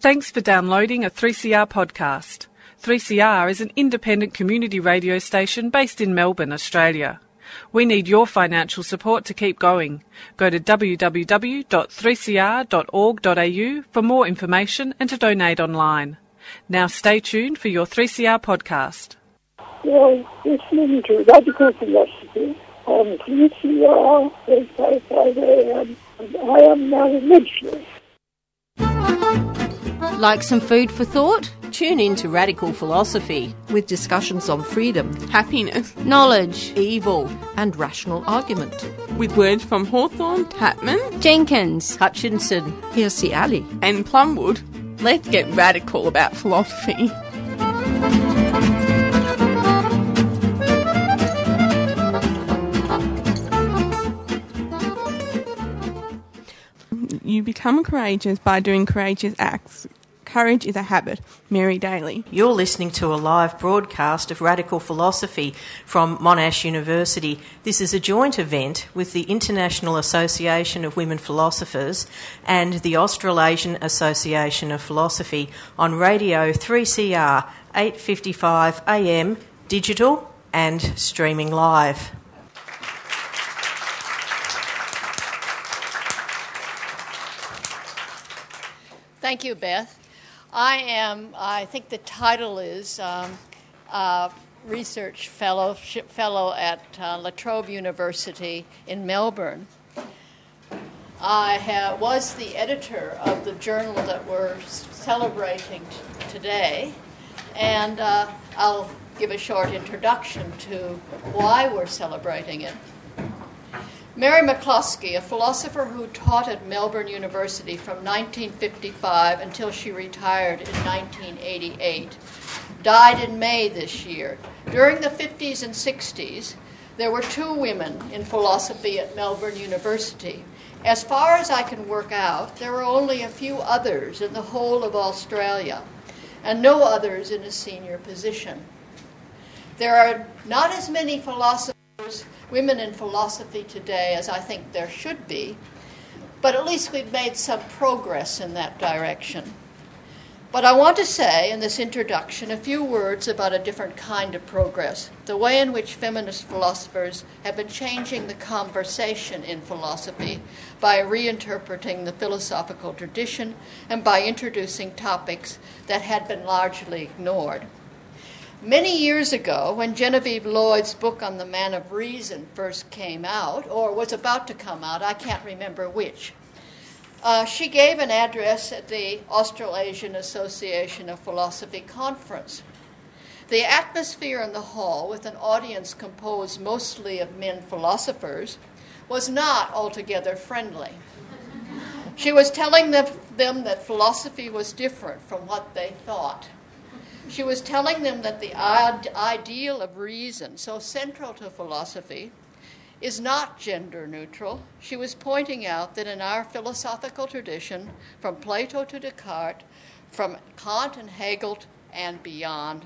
Thanks for downloading a 3CR podcast. 3CR is an independent community radio station based in Melbourne, Australia. We need your financial support to keep going. Go to www.3cr.org.au for more information and to donate online. Now stay tuned for your 3CR podcast. You're listening to Radical Philosophy on 3CR 855 AM. And I am Mary Midgley. Like some food for thought? Tune in to Radical Philosophy with discussions on freedom, happiness, knowledge, evil, and rational argument. With words from Hawthorne, Tatman, Jenkins, Hutchinson, Hirsi Ali, and Plumwood. Let's get radical about philosophy. Become courageous by doing courageous acts. Courage is a habit. Mary Daly. You're listening to a live broadcast of Radical Philosophy from Monash University. This is a joint event with the International Association of Women Philosophers and the Australasian Association of Philosophy on Radio 3CR 8:55 AM digital and streaming live. Thank you, Beth. I am, I think the title is um, uh, Research Fellowship Fellow at uh, La Trobe University in Melbourne. I have, was the editor of the journal that we're celebrating t- today, and uh, I'll give a short introduction to why we're celebrating it. Mary McCloskey, a philosopher who taught at Melbourne University from 1955 until she retired in 1988, died in May this year. During the 50s and 60s, there were two women in philosophy at Melbourne University. As far as I can work out, there were only a few others in the whole of Australia, and no others in a senior position. There are not as many philosophers women in philosophy today as I think there should be, but at least we've made some progress in that direction. But I want to say in this introduction a few words about a different kind of progress, the way in which feminist philosophers have been changing the conversation in philosophy by reinterpreting the philosophical tradition and by introducing topics that had been largely ignored. Many years ago, when Genevieve Lloyd's book on the man of reason first came out, or was about to come out, I can't remember which, uh, she gave an address at the Australasian Association of Philosophy conference. The atmosphere in the hall, with an audience composed mostly of men philosophers, was not altogether friendly. She was telling them, them that philosophy was different from what they thought. She was telling them that the ideal of reason, so central to philosophy, is not gender neutral. She was pointing out that in our philosophical tradition, from Plato to Descartes, from Kant and Hegel and beyond,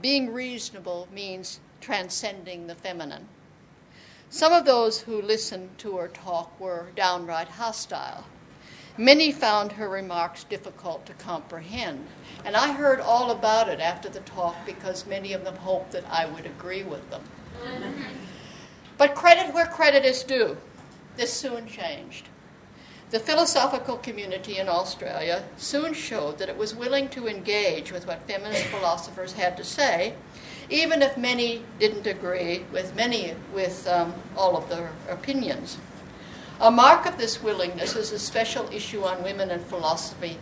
being reasonable means transcending the feminine. Some of those who listened to her talk were downright hostile. Many found her remarks difficult to comprehend, and I heard all about it after the talk because many of them hoped that I would agree with them. but credit where credit is due. This soon changed. The philosophical community in Australia soon showed that it was willing to engage with what feminist philosophers had to say, even if many didn't agree with many with um, all of their opinions. A mark of this willingness is a special issue on women and philosophy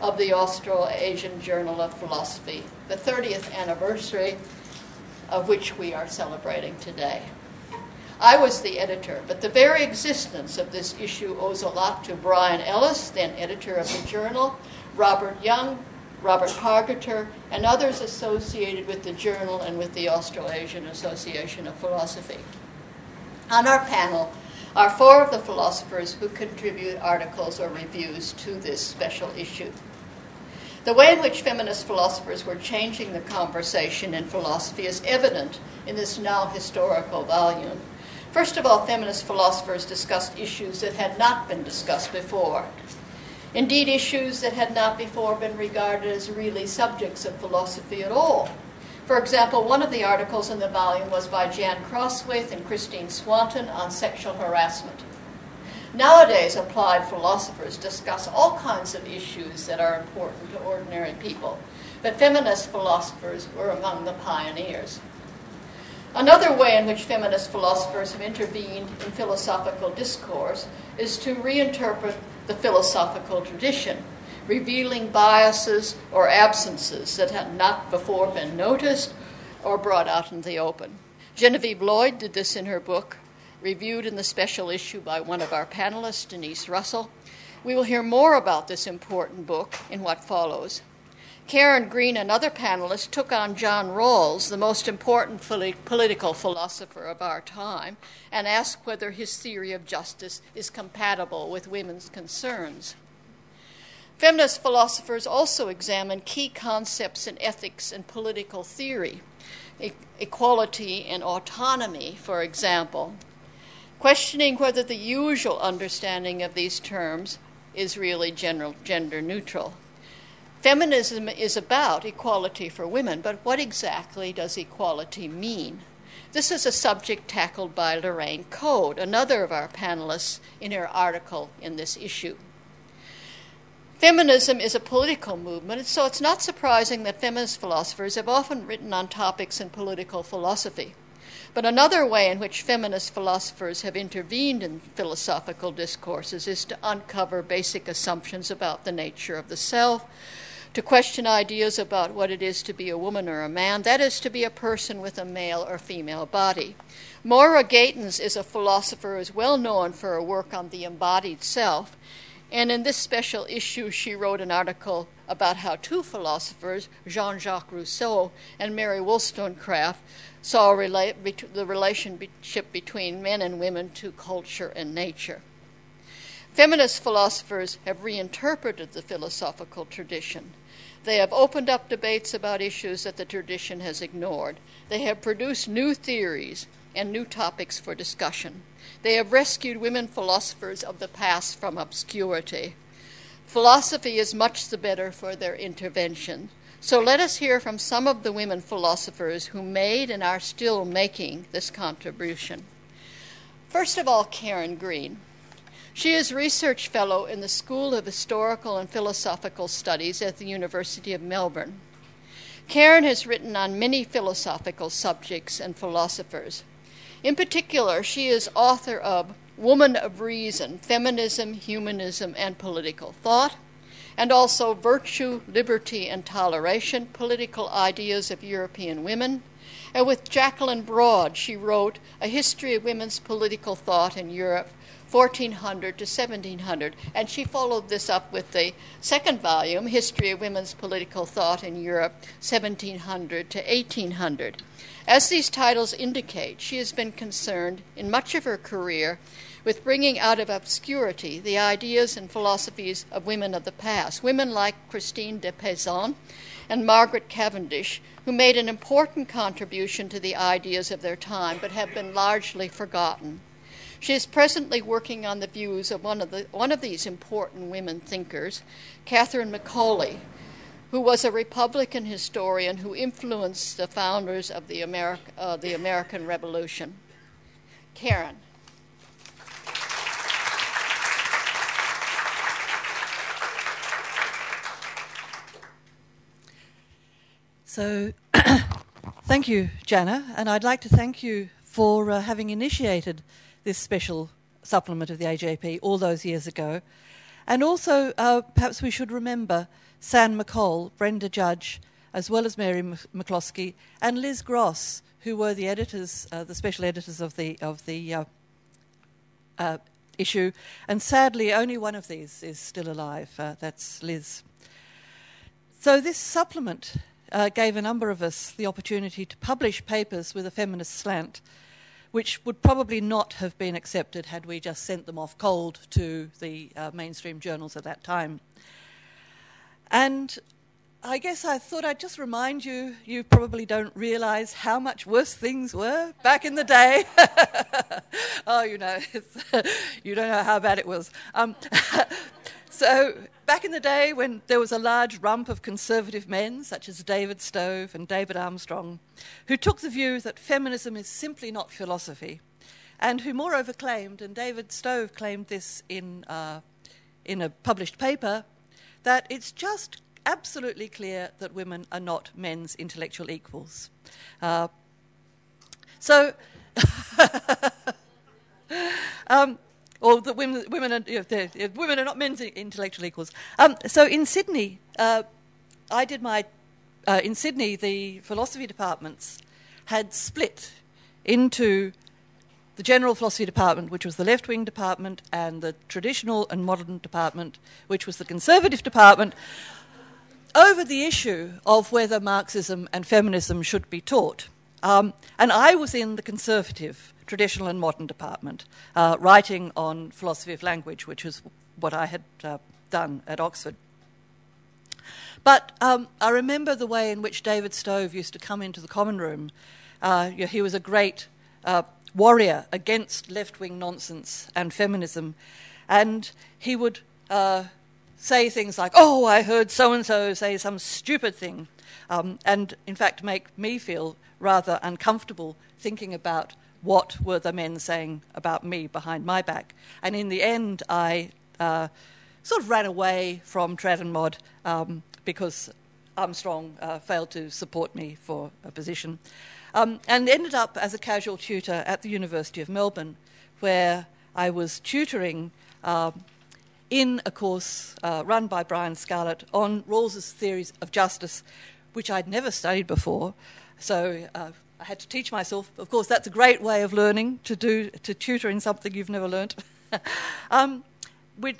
of the Australasian Journal of Philosophy, the 30th anniversary of which we are celebrating today. I was the editor, but the very existence of this issue owes a lot to Brian Ellis, then editor of the journal, Robert Young, Robert Pargetter, and others associated with the journal and with the Australasian Association of Philosophy. On our panel are four of the philosophers who contribute articles or reviews to this special issue. The way in which feminist philosophers were changing the conversation in philosophy is evident in this now historical volume. First of all, feminist philosophers discussed issues that had not been discussed before. Indeed, issues that had not before been regarded as really subjects of philosophy at all. For example, one of the articles in the volume was by Jan Crosthwaite and Christine Swanton on sexual harassment. Nowadays, applied philosophers discuss all kinds of issues that are important to ordinary people, but feminist philosophers were among the pioneers. Another way in which feminist philosophers have intervened in philosophical discourse is to reinterpret the philosophical tradition, revealing biases or absences that had not before been noticed or brought out in the open. Genevieve Lloyd did this in her book, reviewed in the special issue by one of our panelists, Denise Russell. We will hear more about this important book in what follows. Karen Green and other panelists took on John Rawls, the most important political philosopher of our time, and asked whether his theory of justice is compatible with women's concerns. Feminist philosophers also examine key concepts in ethics and political theory, e- equality and autonomy, for example, questioning whether the usual understanding of these terms is really general, gender neutral. Feminism is about equality for women, but what exactly does equality mean? This is a subject tackled by Lorraine Code, another of our panelists, in her article in this issue. Feminism is a political movement, so it's not surprising that feminist philosophers have often written on topics in political philosophy. But another way in which feminist philosophers have intervened in philosophical discourses is to uncover basic assumptions about the nature of the self, to question ideas about what it is to be a woman or a man, that is, to be a person with a male or female body. Moira Gatens is a philosopher who is well known for her work on the embodied self, and in this special issue, she wrote an article about how two philosophers, Jean Jacques Rousseau and Mary Wollstonecraft, saw the relationship between men and women to culture and nature. Feminist philosophers have reinterpreted the philosophical tradition. They have opened up debates about issues that the tradition has ignored. They have produced new theories and new topics for discussion. They have rescued women philosophers of the past from obscurity. Philosophy is much the better for their intervention. So let us hear from some of the women philosophers who made and are still making this contribution. First of all, Karen Green. She is research fellow in the School of Historical and Philosophical Studies at the University of Melbourne. Karen has written on many philosophical subjects and philosophers. In particular, she is author of Woman of Reason Feminism, Humanism, and Political Thought and also Virtue, Liberty, and Toleration Political Ideas of European Women. And with Jacqueline Broad, she wrote A History of Women's Political Thought in Europe, 1400 to 1700. And she followed this up with the second volume, History of Women's Political Thought in Europe, 1700 to 1800. As these titles indicate, she has been concerned in much of her career with bringing out of obscurity the ideas and philosophies of women of the past, women like Christine de Pizan and Margaret Cavendish, who made an important contribution to the ideas of their time but have been largely forgotten. She is presently working on the views of one of, the, one of these important women thinkers, Catherine Macaulay, who was a Republican historian who influenced the founders of the, uh, the American Revolution. Karen. So, thank you, Janna, and I'd like to thank you for uh, having initiated this special supplement of the AJP all those years ago. And also, uh, perhaps we should remember San MacColl, Brenda Judge, as well as Mary McCloskey, and Liz Grosz, who were the editors, uh, the special editors of the of the uh, uh, issue. And sadly, only one of these is still alive. Uh, that's Liz. So this supplement uh, gave a number of us the opportunity to publish papers with a feminist slant, which would probably not have been accepted had we just sent them off cold to the uh, mainstream journals at that time. And I guess I thought I'd just remind you, you probably don't realize how much worse things were back in the day. oh, you know, you don't know how bad it was. Um, So, back in the day when there was a large rump of conservative men, such as David Stove and David Armstrong, who took the view that feminism is simply not philosophy, and who moreover claimed, and David Stove claimed this in, uh, in a published paper, that it's just absolutely clear that women are not men's intellectual equals. Uh, so, um, or that women, women, are, you know, women are not men's intellectual equals. Um, so in Sydney, uh, I did my, uh, in Sydney, the philosophy departments had split into the general philosophy department, which was the left wing department, and the traditional and modern department, which was the conservative department, over the issue of whether Marxism and feminism should be taught. Um, and I was in the conservative, traditional and modern department, uh, writing on philosophy of language, which is what I had uh, done at Oxford. But um, I remember the way in which David Stove used to come into the common room. Uh, he was a great uh, warrior against left wing nonsense and feminism, and he would uh, say things like, Oh, I heard so and so say some stupid thing, um, and in fact make me feel rather uncomfortable thinking about what were the men saying about me behind my back. And in the end, I uh, sort of ran away from Trad and Mod um, because Armstrong uh, failed to support me for a position, um, and ended up as a casual tutor at the University of Melbourne, where I was tutoring. Uh, in a course uh, run by Brian Scarlett on Rawls's theories of justice, which I'd never studied before. So uh, I had to teach myself. Of course, that's a great way of learning to do to tutor in something you've never learnt. um,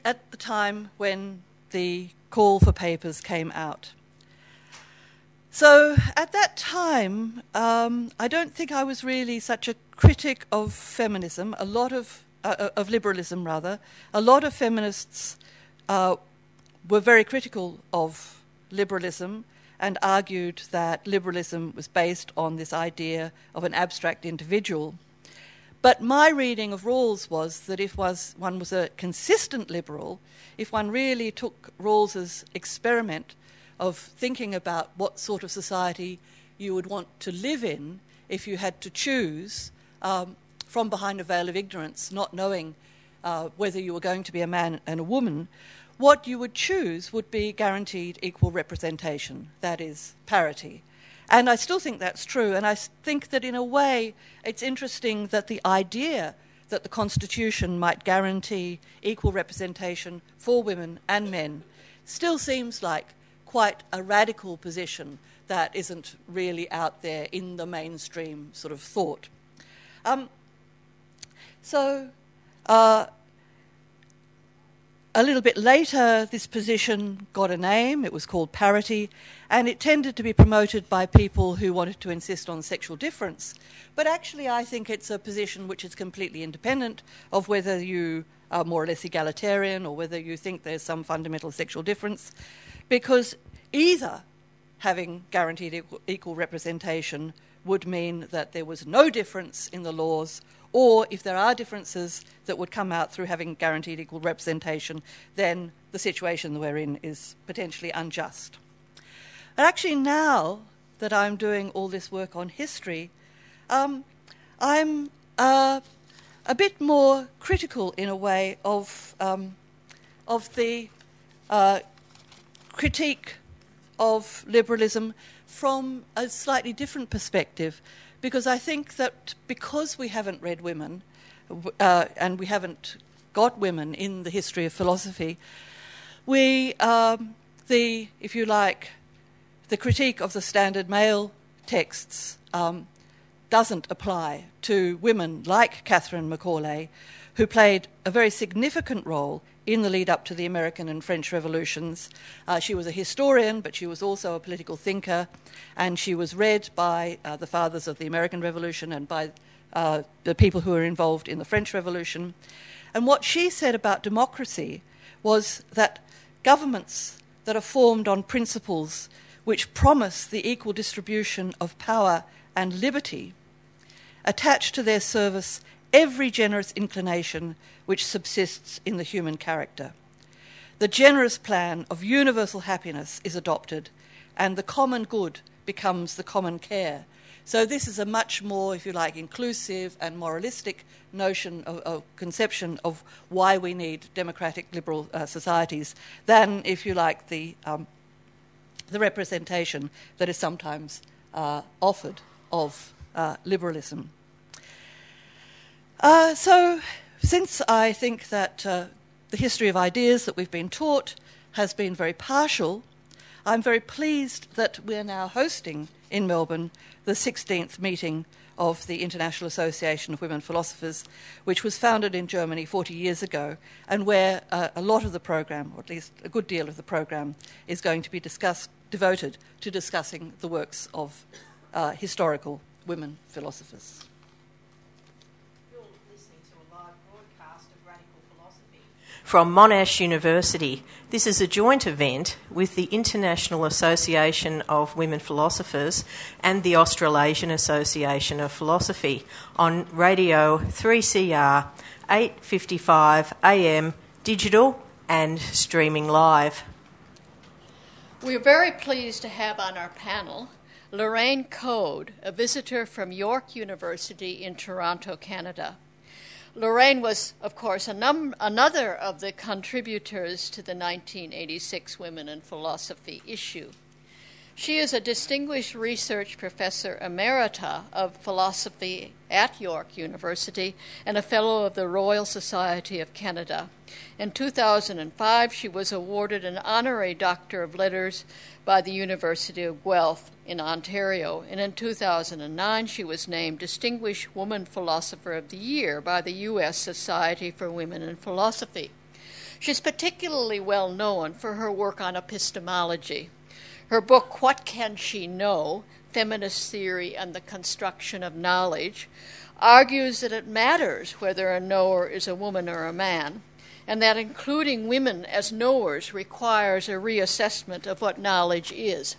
at the time when the call for papers came out. So at that time, um, I don't think I was really such a critic of feminism. A lot of uh, uh, of liberalism, rather, a lot of feminists uh, were very critical of liberalism and argued that liberalism was based on this idea of an abstract individual. But my reading of Rawls was that if was, one was a consistent liberal, if one really took Rawls's experiment of thinking about what sort of society you would want to live in if you had to choose, um, from behind a veil of ignorance, not knowing uh, whether you were going to be a man and a woman, what you would choose would be guaranteed equal representation, that is, parity. And I still think that's true, and I think that in a way it's interesting that the idea that the Constitution might guarantee equal representation for women and men still seems like quite a radical position that isn't really out there in the mainstream sort of thought. Um, so, uh, a little bit later, this position got a name. It was called parity, and it tended to be promoted by people who wanted to insist on sexual difference. But actually, I think it's a position which is completely independent of whether you are more or less egalitarian or whether you think there's some fundamental sexual difference, because either having guaranteed equal, equal representation would mean that there was no difference in the laws or if there are differences that would come out through having guaranteed equal representation, then the situation we're in is potentially unjust. And actually, now that I'm doing all this work on history, um, I'm uh, a bit more critical in a way of, um, of the uh, critique of liberalism from a slightly different perspective because I think that because we haven't read women uh, and we haven't got women in the history of philosophy, we, um, the, if you like, the critique of the standard male texts um, doesn't apply to women like Catherine Macaulay, who played a very significant role in the lead up to the American and French revolutions. Uh, she was a historian, but she was also a political thinker, and she was read by uh, the fathers of the American Revolution and by uh, the people who were involved in the French Revolution. And what she said about democracy was that governments that are formed on principles which promise the equal distribution of power and liberty attach to their service every generous inclination which subsists in the human character. the generous plan of universal happiness is adopted, and the common good becomes the common care. So, this is a much more, if you like, inclusive and moralistic notion of, of conception of why we need democratic liberal uh, societies than, if you like, the, um, the representation that is sometimes uh, offered of uh, liberalism. Uh, so, since I think that uh, the history of ideas that we've been taught has been very partial, I'm very pleased that we're now hosting in Melbourne the 16th meeting of the International Association of Women Philosophers, which was founded in Germany 40 years ago, and where uh, a lot of the program, or at least a good deal of the program, is going to be discussed, devoted to discussing the works of uh, historical women philosophers. from Monash University. This is a joint event with the International Association of Women Philosophers and the Australasian Association of Philosophy on Radio 3CR 8:55 AM digital and streaming live. We're very pleased to have on our panel Lorraine Code, a visitor from York University in Toronto, Canada. Lorraine was, of course, num- another of the contributors to the 1986 Women in Philosophy issue. She is a distinguished research professor emerita of philosophy at York University and a fellow of the Royal Society of Canada. In 2005, she was awarded an honorary Doctor of Letters by the University of Guelph in Ontario, and in 2009 she was named Distinguished Woman Philosopher of the Year by the U.S. Society for Women in Philosophy. She's particularly well known for her work on epistemology. Her book, What Can She Know? Feminist Theory and the Construction of Knowledge, argues that it matters whether a knower is a woman or a man and that including women as knowers requires a reassessment of what knowledge is.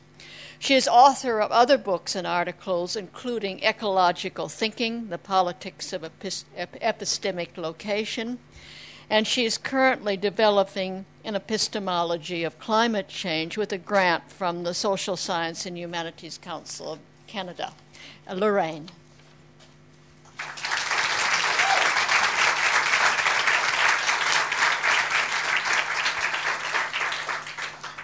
She is author of other books and articles, including Ecological Thinking, The Politics of Epistemic Location, and she is currently developing an epistemology of climate change with a grant from the Social Science and Humanities Council of Canada. Uh, Lorraine.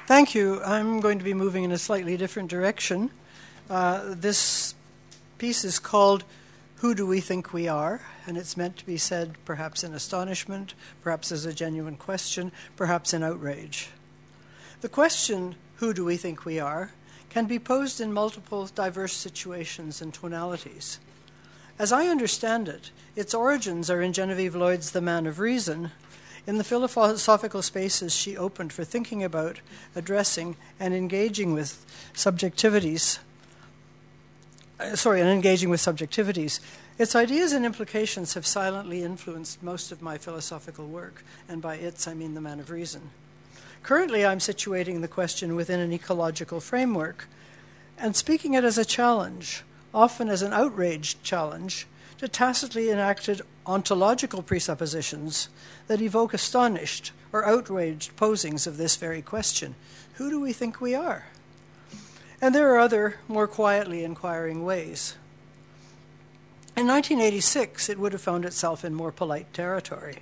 Thank you. I'm going to be moving in a slightly different direction. Uh, this piece is called Who Do We Think We Are? And it's meant to be said perhaps in astonishment, perhaps as a genuine question, perhaps in outrage. The question, Who do we think we are? can be posed in multiple diverse situations and tonalities. As I understand it, its origins are in Genevieve Lloyd's The Man of Reason, in the philosophical spaces she opened for thinking about, addressing, and engaging with subjectivities. Uh, sorry, and engaging with subjectivities. Its ideas and implications have silently influenced most of my philosophical work, and by its I mean the man of reason. Currently, I'm situating the question within an ecological framework and speaking it as a challenge, often as an outraged challenge, to tacitly enacted ontological presuppositions that evoke astonished or outraged posings of this very question Who do we think we are? And there are other, more quietly inquiring ways. In 1986, it would have found itself in more polite territory.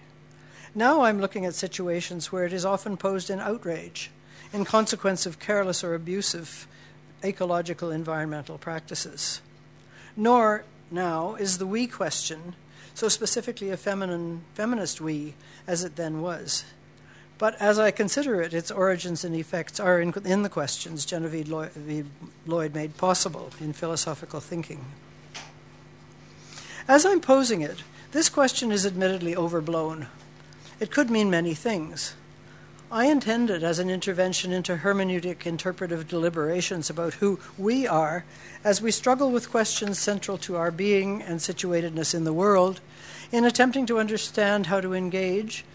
Now I'm looking at situations where it is often posed in outrage, in consequence of careless or abusive ecological environmental practices. Nor now is the we question so specifically a feminine, feminist we as it then was. But as I consider it, its origins and effects are in, in the questions Genevieve Lloyd, Lloyd made possible in philosophical thinking. As I'm posing it, this question is admittedly overblown. It could mean many things. I intend it as an intervention into hermeneutic interpretive deliberations about who we are as we struggle with questions central to our being and situatedness in the world, in attempting to understand how to engage,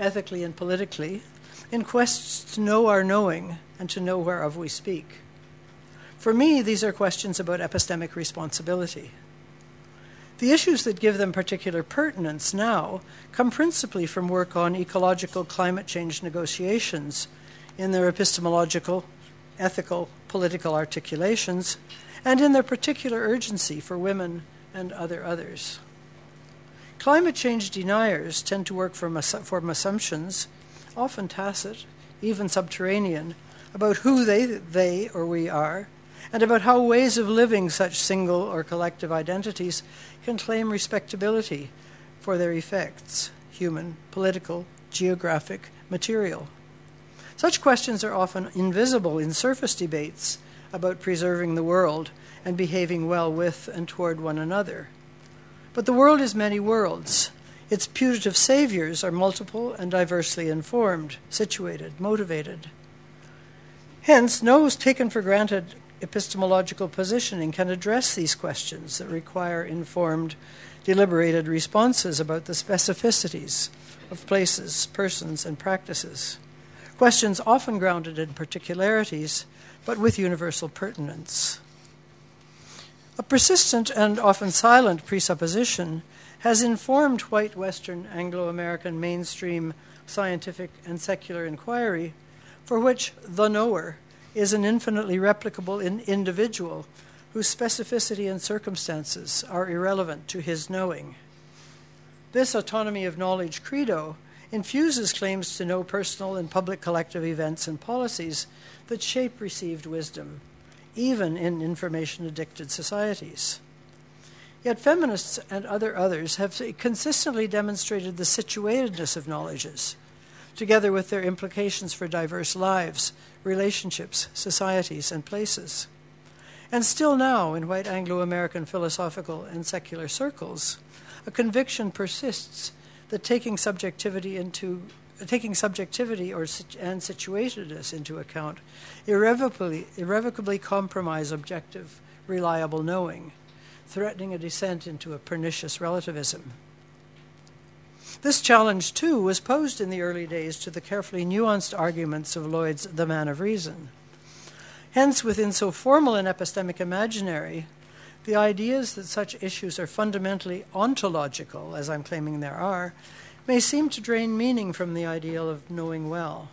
ethically and politically, in quests to know our knowing and to know whereof we speak. For me, these are questions about epistemic responsibility. The issues that give them particular pertinence now come principally from work on ecological climate change negotiations in their epistemological, ethical, political articulations, and in their particular urgency for women and other others. Climate change deniers tend to work from, from assumptions, often tacit, even subterranean, about who they, they or we are, and about how ways of living such single or collective identities can claim respectability for their effects human, political, geographic, material. Such questions are often invisible in surface debates about preserving the world and behaving well with and toward one another. But the world is many worlds. Its putative saviors are multiple and diversely informed, situated, motivated. Hence, no taken for granted epistemological positioning can address these questions that require informed, deliberated responses about the specificities of places, persons, and practices. Questions often grounded in particularities, but with universal pertinence. A persistent and often silent presupposition has informed white Western Anglo American mainstream scientific and secular inquiry, for which the knower is an infinitely replicable in individual whose specificity and circumstances are irrelevant to his knowing. This autonomy of knowledge credo infuses claims to know personal and public collective events and policies that shape received wisdom, even in information addicted societies. Yet feminists and other others have consistently demonstrated the situatedness of knowledges, together with their implications for diverse lives, relationships, societies, and places. And still now, in white Anglo American philosophical and secular circles, a conviction persists that taking subjectivity into taking subjectivity or and situatedness into account irrevocably, irrevocably compromise objective, reliable knowing, threatening a descent into a pernicious relativism. This challenge, too, was posed in the early days to the carefully nuanced arguments of Lloyd's The Man of Reason. Hence, within so formal an epistemic imaginary, the ideas that such issues are fundamentally ontological, as I'm claiming there are, may seem to drain meaning from the ideal of knowing well.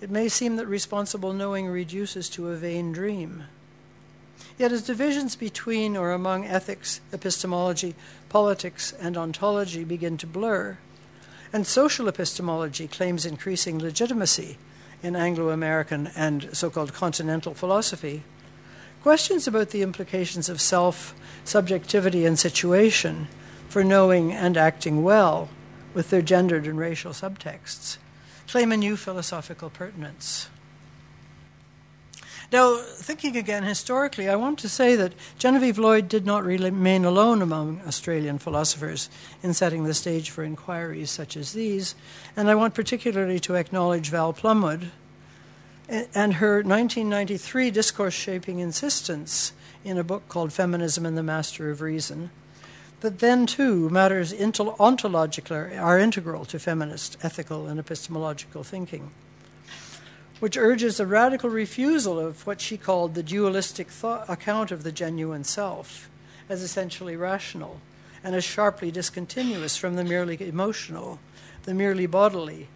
It may seem that responsible knowing reduces to a vain dream. Yet, as divisions between or among ethics, epistemology, politics, and ontology begin to blur, and social epistemology claims increasing legitimacy in Anglo American and so called continental philosophy, questions about the implications of self, subjectivity, and situation for knowing and acting well with their gendered and racial subtexts claim a new philosophical pertinence. Now, thinking again historically, I want to say that Genevieve Lloyd did not remain alone among Australian philosophers in setting the stage for inquiries such as these, and I want particularly to acknowledge Val Plumwood and her 1993 discourse shaping insistence in a book called Feminism and the Master of Reason that then too matters ontological are integral to feminist ethical and epistemological thinking which urges a radical refusal of what she called the dualistic thought, account of the genuine self as essentially rational and as sharply discontinuous from the merely emotional, the merely bodily,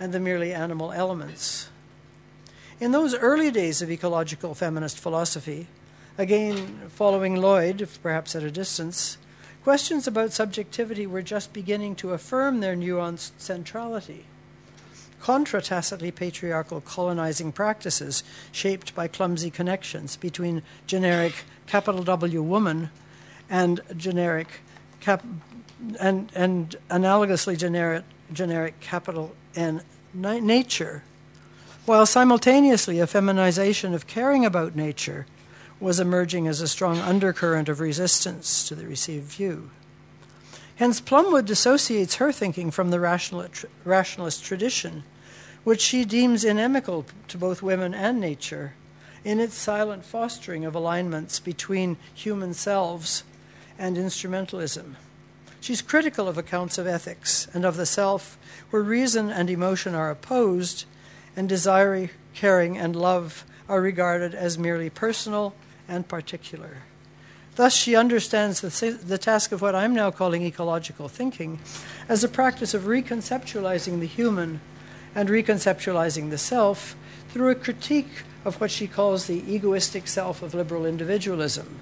and the merely animal elements. In those early days of ecological feminist philosophy, again following Lloyd, perhaps at a distance, questions about subjectivity were just beginning to affirm their nuanced centrality. Contra tacitly patriarchal colonizing practices shaped by clumsy connections between generic capital W woman and generic cap, and, and analogously generic, generic capital N nature, while simultaneously a feminization of caring about nature was emerging as a strong undercurrent of resistance to the received view. Hence, Plumwood dissociates her thinking from the rationalist tradition which she deems inimical to both women and nature, in its silent fostering of alignments between human selves and instrumentalism. She's critical of accounts of ethics and of the self where reason and emotion are opposed, and desire, caring, and love are regarded as merely personal and particular. Thus, she understands the, the task of what I'm now calling ecological thinking as a practice of reconceptualizing the human and reconceptualizing the self through a critique of what she calls the egoistic self of liberal individualism,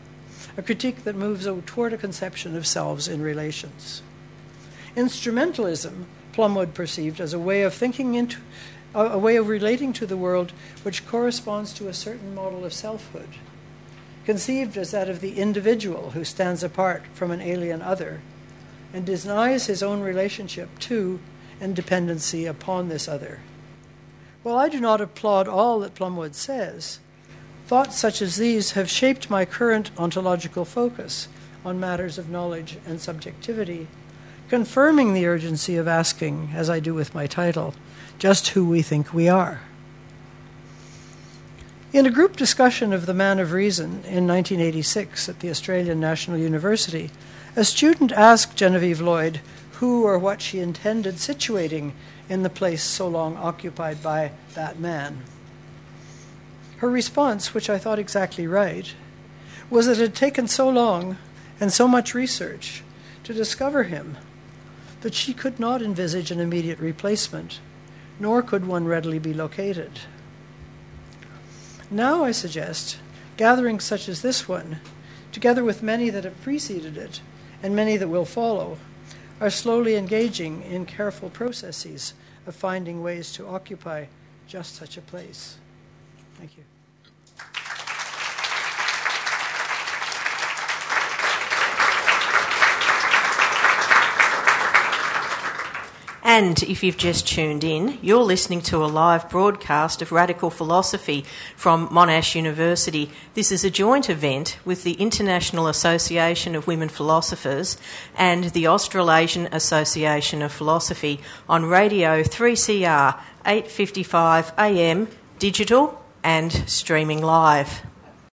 a critique that moves toward a conception of selves in relations. Instrumentalism, Plumwood perceived as a way of thinking into a way of relating to the world which corresponds to a certain model of selfhood, conceived as that of the individual who stands apart from an alien other and denies his own relationship to and dependency upon this other. While I do not applaud all that Plumwood says, thoughts such as these have shaped my current ontological focus on matters of knowledge and subjectivity, confirming the urgency of asking, as I do with my title, just who we think we are. In a group discussion of The Man of Reason in 1986 at the Australian National University, a student asked Genevieve Lloyd who or what she intended situating in the place so long occupied by that man. Her response, which I thought exactly right, was that it had taken so long and so much research to discover him that she could not envisage an immediate replacement nor could one readily be located. Now, I suggest, gatherings such as this one, together with many that have preceded it and many that will follow, are slowly engaging in careful processes of finding ways to occupy just such a place. Thank you. And if you've just tuned in, you're listening to a live broadcast of Radical Philosophy from Monash University. This is a joint event with the International Association of Women Philosophers and the Australasian Association of Philosophy on Radio 3CR 8:55 AM digital and streaming live.